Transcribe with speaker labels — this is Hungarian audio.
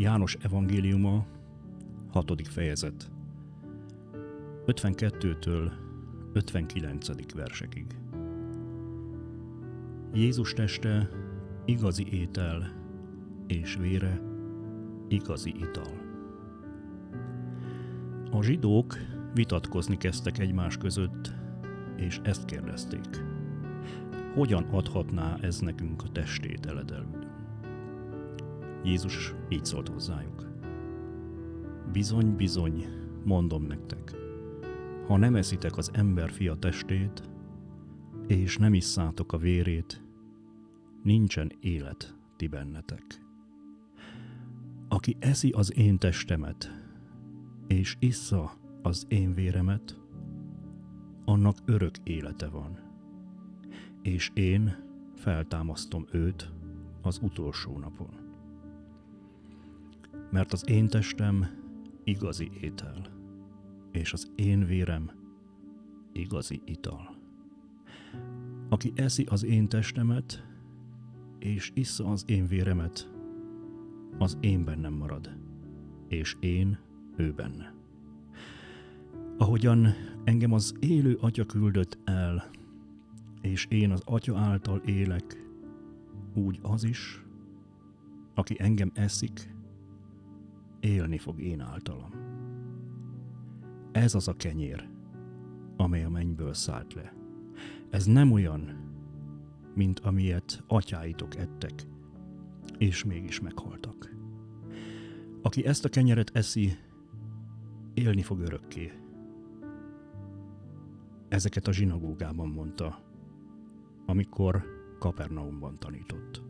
Speaker 1: János evangéliuma, 6. fejezet. 52-től 59. versekig. Jézus teste igazi étel, és vére igazi ital. A zsidók vitatkozni kezdtek egymás között, és ezt kérdezték. Hogyan adhatná ez nekünk a testét eledelül? Jézus így szólt hozzájuk. Bizony, bizony, mondom nektek, ha nem eszitek az ember fia testét, és nem isszátok a vérét, nincsen élet ti bennetek. Aki eszi az én testemet, és issza az én véremet, annak örök élete van, és én feltámasztom őt az utolsó napon. Mert az én testem igazi étel, és az én vérem igazi ital. Aki eszi az én testemet, és issza az én véremet, az én bennem marad, és én ő benne. Ahogyan engem az élő atya küldött el, és én az atya által élek, úgy az is, aki engem eszik, élni fog én általam. Ez az a kenyér, amely a mennyből szállt le. Ez nem olyan, mint amilyet atyáitok ettek, és mégis meghaltak. Aki ezt a kenyeret eszi, élni fog örökké. Ezeket a zsinagógában mondta, amikor Kapernaumban tanított.